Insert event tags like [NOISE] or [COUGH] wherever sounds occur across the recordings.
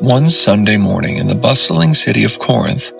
One Sunday morning in the bustling city of Corinth,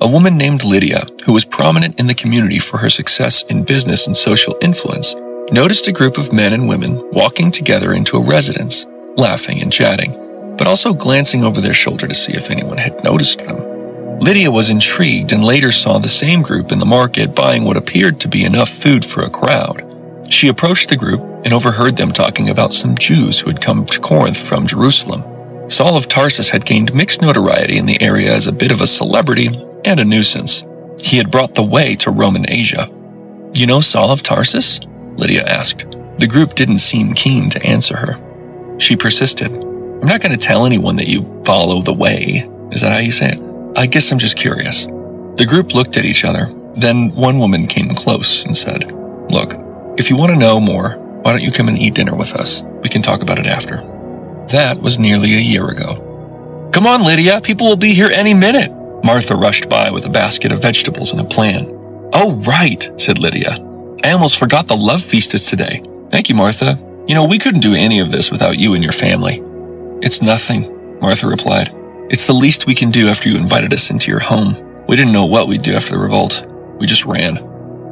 a woman named Lydia, who was prominent in the community for her success in business and social influence, noticed a group of men and women walking together into a residence, laughing and chatting, but also glancing over their shoulder to see if anyone had noticed them. Lydia was intrigued and later saw the same group in the market buying what appeared to be enough food for a crowd. She approached the group and overheard them talking about some Jews who had come to Corinth from Jerusalem. Saul of Tarsus had gained mixed notoriety in the area as a bit of a celebrity and a nuisance. He had brought the way to Roman Asia. You know Saul of Tarsus? Lydia asked. The group didn't seem keen to answer her. She persisted. I'm not going to tell anyone that you follow the way. Is that how you say it? I guess I'm just curious. The group looked at each other. Then one woman came close and said, Look, if you want to know more, why don't you come and eat dinner with us? We can talk about it after. That was nearly a year ago. Come on, Lydia, people will be here any minute. Martha rushed by with a basket of vegetables and a plan. Oh, right, said Lydia. I almost forgot the love feast is today. Thank you, Martha. You know, we couldn't do any of this without you and your family. It's nothing, Martha replied. It's the least we can do after you invited us into your home. We didn't know what we'd do after the revolt. We just ran.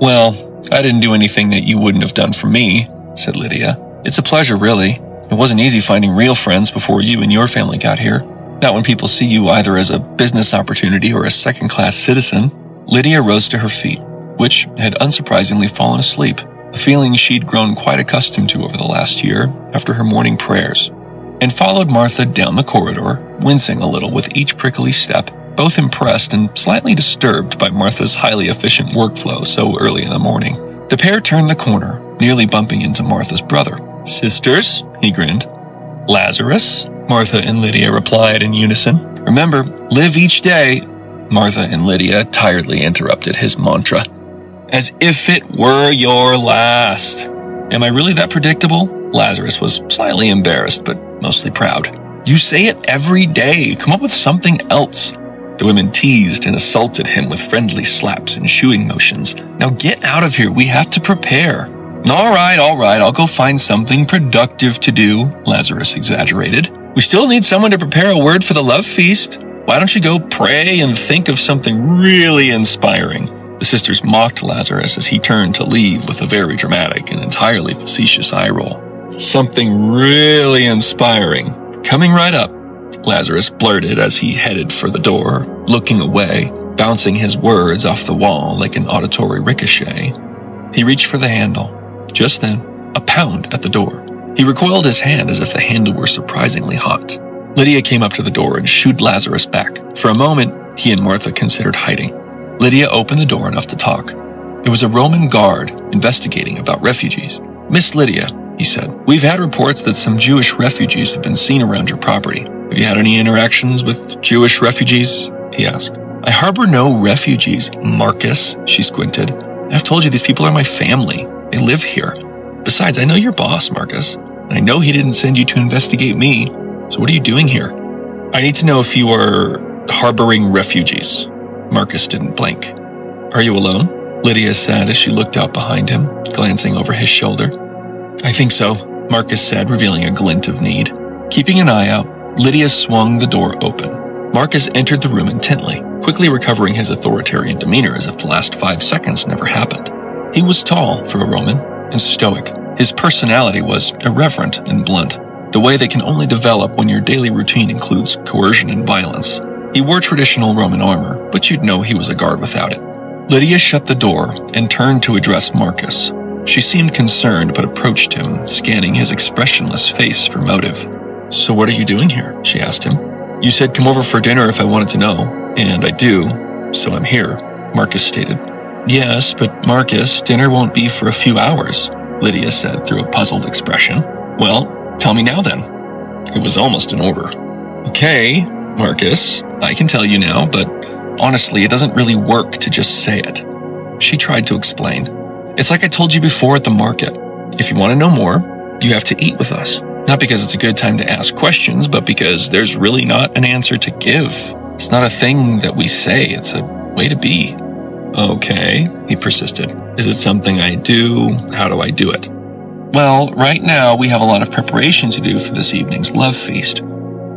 Well, I didn't do anything that you wouldn't have done for me, said Lydia. It's a pleasure, really. It wasn't easy finding real friends before you and your family got here. Not when people see you either as a business opportunity or a second class citizen. Lydia rose to her feet, which had unsurprisingly fallen asleep, a feeling she'd grown quite accustomed to over the last year after her morning prayers, and followed Martha down the corridor, wincing a little with each prickly step both impressed and slightly disturbed by Martha's highly efficient workflow so early in the morning. The pair turned the corner, nearly bumping into Martha's brother. Sisters, he grinned. Lazarus, Martha and Lydia replied in unison. Remember, live each day, Martha and Lydia tiredly interrupted his mantra. As if it were your last. Am I really that predictable? Lazarus was slightly embarrassed, but mostly proud. You say it every day. Come up with something else. The women teased and assaulted him with friendly slaps and shooing motions. Now get out of here, we have to prepare. All right, all right, I'll go find something productive to do, Lazarus exaggerated. We still need someone to prepare a word for the love feast. Why don't you go pray and think of something really inspiring? The sisters mocked Lazarus as he turned to leave with a very dramatic and entirely facetious eye roll. Something really inspiring. Coming right up. Lazarus blurted as he headed for the door, looking away, bouncing his words off the wall like an auditory ricochet. He reached for the handle. Just then, a pound at the door. He recoiled his hand as if the handle were surprisingly hot. Lydia came up to the door and shooed Lazarus back. For a moment, he and Martha considered hiding. Lydia opened the door enough to talk. It was a Roman guard investigating about refugees. Miss Lydia, he said, we've had reports that some Jewish refugees have been seen around your property. Have you had any interactions with Jewish refugees? He asked. I harbor no refugees, Marcus, she squinted. I've told you these people are my family. They live here. Besides, I know your boss, Marcus, and I know he didn't send you to investigate me. So what are you doing here? I need to know if you are harboring refugees. Marcus didn't blink. Are you alone? Lydia said as she looked out behind him, glancing over his shoulder. I think so, Marcus said, revealing a glint of need. Keeping an eye out, Lydia swung the door open. Marcus entered the room intently, quickly recovering his authoritarian demeanor as if the last five seconds never happened. He was tall for a Roman and stoic. His personality was irreverent and blunt, the way they can only develop when your daily routine includes coercion and violence. He wore traditional Roman armor, but you'd know he was a guard without it. Lydia shut the door and turned to address Marcus. She seemed concerned but approached him, scanning his expressionless face for motive. So, what are you doing here? She asked him. You said come over for dinner if I wanted to know, and I do, so I'm here, Marcus stated. Yes, but Marcus, dinner won't be for a few hours, Lydia said through a puzzled expression. Well, tell me now then. It was almost an order. Okay, Marcus, I can tell you now, but honestly, it doesn't really work to just say it. She tried to explain. It's like I told you before at the market. If you want to know more, you have to eat with us. Not because it's a good time to ask questions, but because there's really not an answer to give. It's not a thing that we say, it's a way to be. Okay, he persisted. Is it something I do? How do I do it? Well, right now we have a lot of preparation to do for this evening's love feast.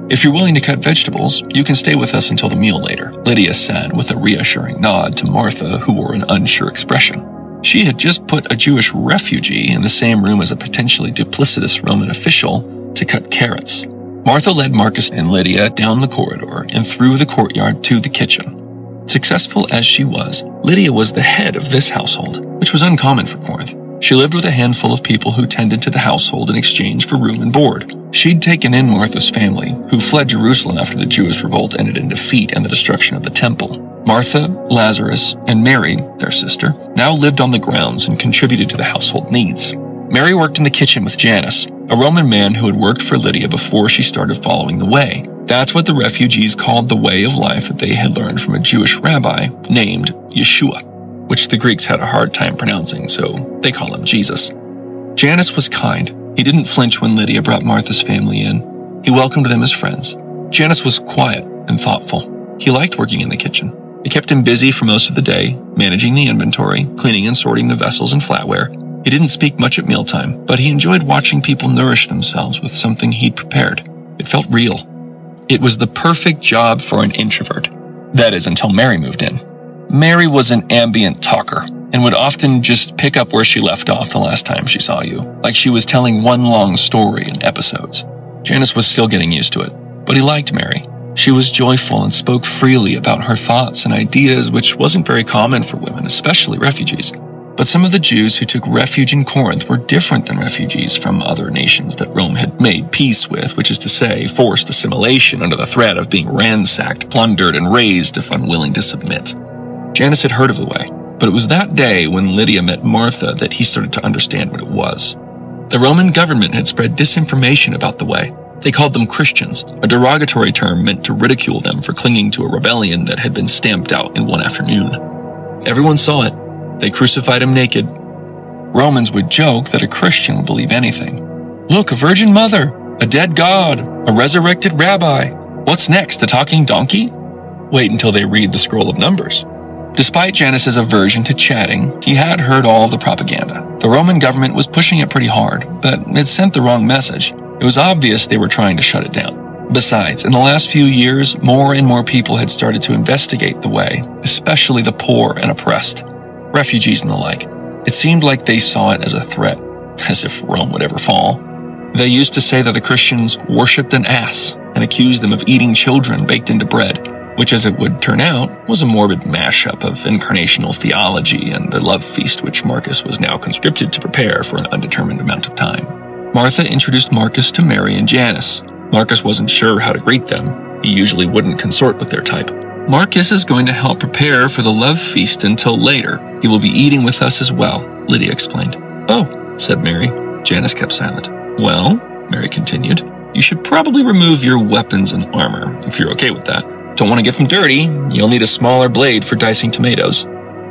If you're willing to cut vegetables, you can stay with us until the meal later, Lydia said with a reassuring nod to Martha, who wore an unsure expression. She had just put a Jewish refugee in the same room as a potentially duplicitous Roman official to cut carrots. Martha led Marcus and Lydia down the corridor and through the courtyard to the kitchen. Successful as she was, Lydia was the head of this household, which was uncommon for Corinth. She lived with a handful of people who tended to the household in exchange for room and board. She'd taken in Martha's family, who fled Jerusalem after the Jewish revolt ended in defeat and the destruction of the temple. Martha, Lazarus, and Mary, their sister, now lived on the grounds and contributed to the household needs. Mary worked in the kitchen with Janus, a Roman man who had worked for Lydia before she started following the way. That's what the refugees called the way of life that they had learned from a Jewish rabbi named Yeshua, which the Greeks had a hard time pronouncing, so they call him Jesus. Janus was kind. He didn't flinch when Lydia brought Martha's family in. He welcomed them as friends. Janus was quiet and thoughtful. He liked working in the kitchen. It kept him busy for most of the day, managing the inventory, cleaning and sorting the vessels and flatware, he didn't speak much at mealtime, but he enjoyed watching people nourish themselves with something he'd prepared. It felt real. It was the perfect job for an introvert. That is, until Mary moved in. Mary was an ambient talker and would often just pick up where she left off the last time she saw you, like she was telling one long story in episodes. Janus was still getting used to it, but he liked Mary. She was joyful and spoke freely about her thoughts and ideas, which wasn't very common for women, especially refugees. But some of the Jews who took refuge in Corinth were different than refugees from other nations that Rome had made peace with, which is to say, forced assimilation under the threat of being ransacked, plundered, and razed if unwilling to submit. Janus had heard of the way, but it was that day when Lydia met Martha that he started to understand what it was. The Roman government had spread disinformation about the way. They called them Christians, a derogatory term meant to ridicule them for clinging to a rebellion that had been stamped out in one afternoon. Everyone saw it, they crucified him naked. Romans would joke that a Christian would believe anything. Look, a virgin mother, a dead god, a resurrected rabbi. What's next, the talking donkey? Wait until they read the scroll of Numbers. Despite Janus's aversion to chatting, he had heard all the propaganda. The Roman government was pushing it pretty hard, but it sent the wrong message. It was obvious they were trying to shut it down. Besides, in the last few years, more and more people had started to investigate the way, especially the poor and oppressed refugees and the like. It seemed like they saw it as a threat, as if Rome would ever fall. They used to say that the Christians worshipped an ass and accused them of eating children baked into bread, which, as it would turn out, was a morbid mashup of incarnational theology and the love feast which Marcus was now conscripted to prepare for an undetermined amount of time. Martha introduced Marcus to Mary and Janus. Marcus wasn't sure how to greet them. He usually wouldn't consort with their type. Marcus is going to help prepare for the love feast until later. He will be eating with us as well, Lydia explained. Oh, said Mary. Janus kept silent. Well, Mary continued, you should probably remove your weapons and armor, if you're okay with that. Don't want to get them dirty. You'll need a smaller blade for dicing tomatoes.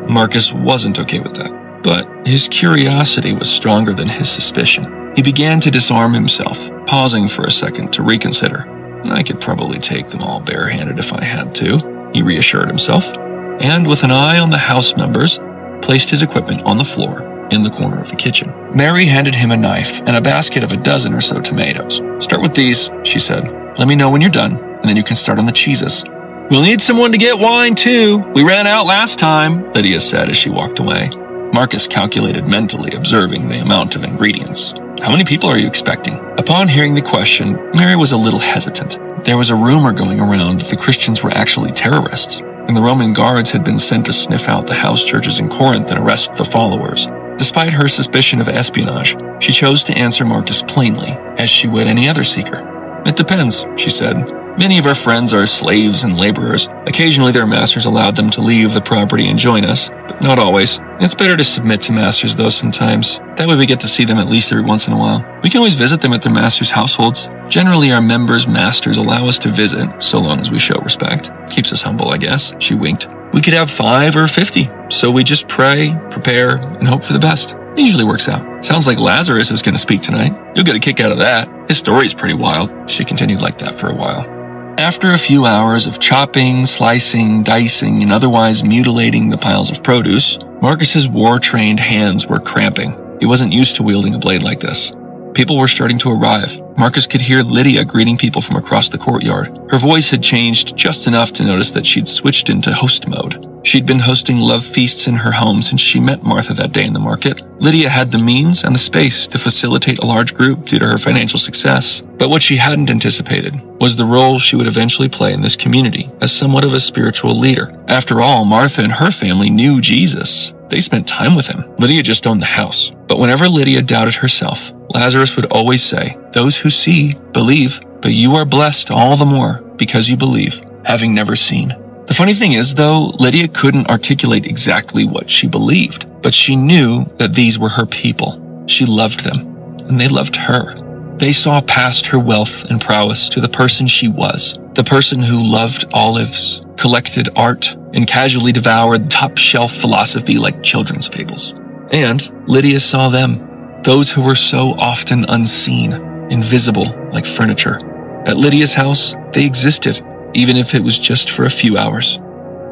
Marcus wasn't okay with that, but his curiosity was stronger than his suspicion. He began to disarm himself, pausing for a second to reconsider. I could probably take them all barehanded if I had to he reassured himself, and with an eye on the house numbers, placed his equipment on the floor in the corner of the kitchen. Mary handed him a knife and a basket of a dozen or so tomatoes. Start with these, she said. Let me know when you're done, and then you can start on the cheeses. We'll need someone to get wine, too. We ran out last time, Lydia said as she walked away. Marcus calculated mentally, observing the amount of ingredients. How many people are you expecting? Upon hearing the question, Mary was a little hesitant. There was a rumor going around that the Christians were actually terrorists, and the Roman guards had been sent to sniff out the house churches in Corinth and arrest the followers. Despite her suspicion of espionage, she chose to answer Marcus plainly, as she would any other seeker. It depends, she said. Many of our friends are slaves and laborers. Occasionally, their masters allowed them to leave the property and join us, not always. It's better to submit to masters, though, sometimes. That way, we get to see them at least every once in a while. We can always visit them at their masters' households. Generally, our members' masters allow us to visit, so long as we show respect. Keeps us humble, I guess. She winked. We could have five or fifty, so we just pray, prepare, and hope for the best. It usually works out. Sounds like Lazarus is going to speak tonight. You'll get a kick out of that. His story's pretty wild. She continued like that for a while. After a few hours of chopping, slicing, dicing, and otherwise mutilating the piles of produce, Marcus's war trained hands were cramping. He wasn't used to wielding a blade like this. People were starting to arrive. Marcus could hear Lydia greeting people from across the courtyard. Her voice had changed just enough to notice that she'd switched into host mode. She'd been hosting love feasts in her home since she met Martha that day in the market. Lydia had the means and the space to facilitate a large group due to her financial success. But what she hadn't anticipated was the role she would eventually play in this community as somewhat of a spiritual leader. After all, Martha and her family knew Jesus. They spent time with him. Lydia just owned the house. But whenever Lydia doubted herself, Lazarus would always say, Those who see believe, but you are blessed all the more because you believe, having never seen. The funny thing is, though, Lydia couldn't articulate exactly what she believed, but she knew that these were her people. She loved them, and they loved her. They saw past her wealth and prowess to the person she was, the person who loved olives, collected art, and casually devoured top shelf philosophy like children's fables. And Lydia saw them, those who were so often unseen, invisible like furniture. At Lydia's house, they existed, even if it was just for a few hours.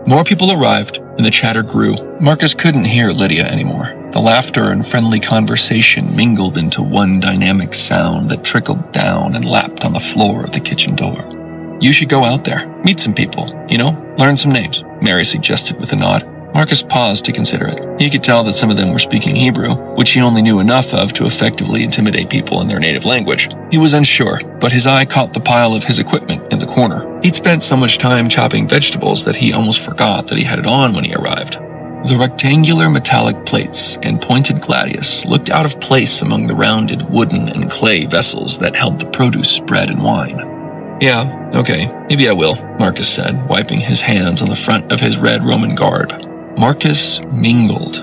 More people arrived, and the chatter grew. Marcus couldn't hear Lydia anymore. The laughter and friendly conversation mingled into one dynamic sound that trickled down and lapped on the floor of the kitchen door. You should go out there, meet some people, you know, learn some names, Mary suggested with a nod. Marcus paused to consider it. He could tell that some of them were speaking Hebrew, which he only knew enough of to effectively intimidate people in their native language. He was unsure, but his eye caught the pile of his equipment in the corner. He'd spent so much time chopping vegetables that he almost forgot that he had it on when he arrived. The rectangular metallic plates and pointed gladius looked out of place among the rounded wooden and clay vessels that held the produce, bread, and wine. Yeah, okay, maybe I will, Marcus said, wiping his hands on the front of his red Roman garb. Marcus mingled.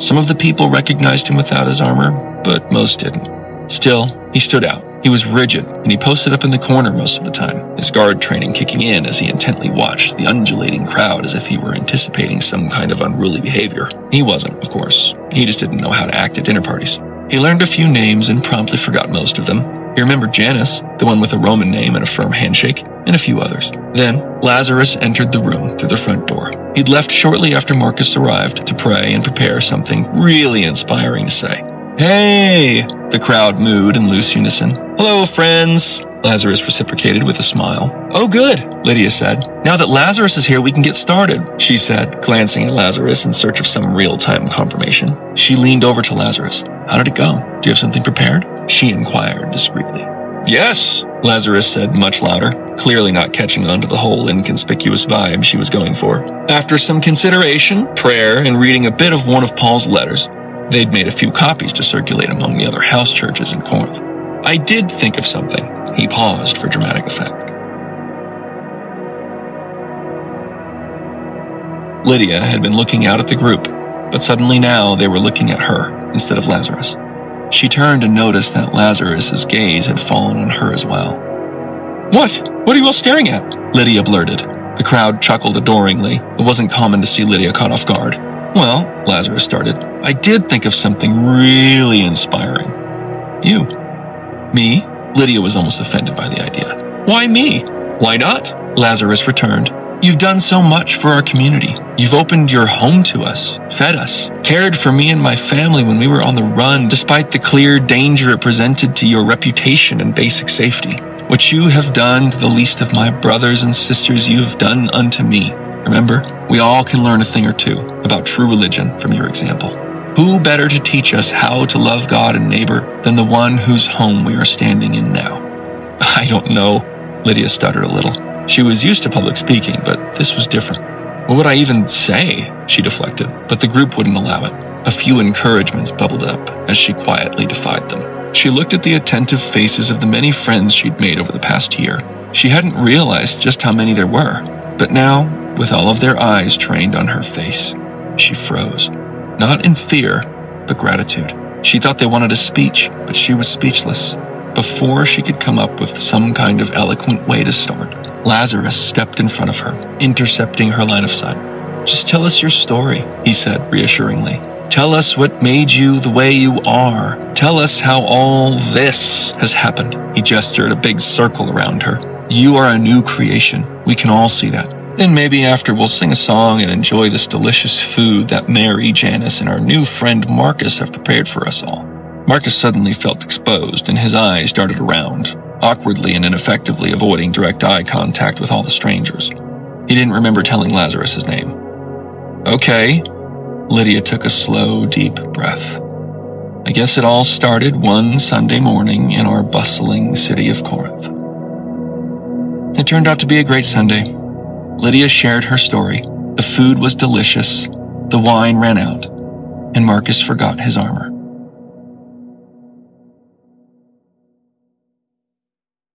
Some of the people recognized him without his armor, but most didn't. Still, he stood out. He was rigid, and he posted up in the corner most of the time, his guard training kicking in as he intently watched the undulating crowd as if he were anticipating some kind of unruly behavior. He wasn't, of course. He just didn't know how to act at dinner parties. He learned a few names and promptly forgot most of them, he remembered Janus, the one with a Roman name and a firm handshake, and a few others. Then, Lazarus entered the room through the front door. He'd left shortly after Marcus arrived to pray and prepare something really inspiring to say. Hey! The crowd mooed in loose unison. Hello, friends! Lazarus reciprocated with a smile. Oh, good, Lydia said. Now that Lazarus is here, we can get started, she said, glancing at Lazarus in search of some real time confirmation. She leaned over to Lazarus. How did it go? Do you have something prepared? She inquired discreetly. Yes, Lazarus said much louder, clearly not catching on to the whole inconspicuous vibe she was going for. After some consideration, prayer, and reading a bit of one of Paul's letters, they'd made a few copies to circulate among the other house churches in Corinth. I did think of something. He paused for dramatic effect. Lydia had been looking out at the group, but suddenly now they were looking at her instead of Lazarus. She turned and noticed that Lazarus's gaze had fallen on her as well. What? What are you all staring at? Lydia blurted. The crowd chuckled adoringly. It wasn't common to see Lydia caught off guard. Well, Lazarus started, I did think of something really inspiring. You. Me? Lydia was almost offended by the idea. Why me? Why not? Lazarus returned, You've done so much for our community. You've opened your home to us, fed us, cared for me and my family when we were on the run, despite the clear danger it presented to your reputation and basic safety. What you have done to the least of my brothers and sisters, you have done unto me. Remember, we all can learn a thing or two about true religion from your example. Who better to teach us how to love God and neighbor than the one whose home we are standing in now? [LAUGHS] I don't know, Lydia stuttered a little. She was used to public speaking, but this was different. What would I even say? She deflected, but the group wouldn't allow it. A few encouragements bubbled up as she quietly defied them. She looked at the attentive faces of the many friends she'd made over the past year. She hadn't realized just how many there were, but now, with all of their eyes trained on her face, she froze. Not in fear, but gratitude. She thought they wanted a speech, but she was speechless. Before she could come up with some kind of eloquent way to start, Lazarus stepped in front of her, intercepting her line of sight. Just tell us your story, he said reassuringly. Tell us what made you the way you are. Tell us how all this has happened. He gestured a big circle around her. You are a new creation. We can all see that. Then maybe after we'll sing a song and enjoy this delicious food that Mary, Janus, and our new friend Marcus have prepared for us all. Marcus suddenly felt exposed, and his eyes darted around, awkwardly and ineffectively avoiding direct eye contact with all the strangers. He didn't remember telling Lazarus his name. Okay. Lydia took a slow, deep breath. I guess it all started one Sunday morning in our bustling city of Corinth. It turned out to be a great Sunday. Lydia shared her story. The food was delicious, the wine ran out, and Marcus forgot his armor.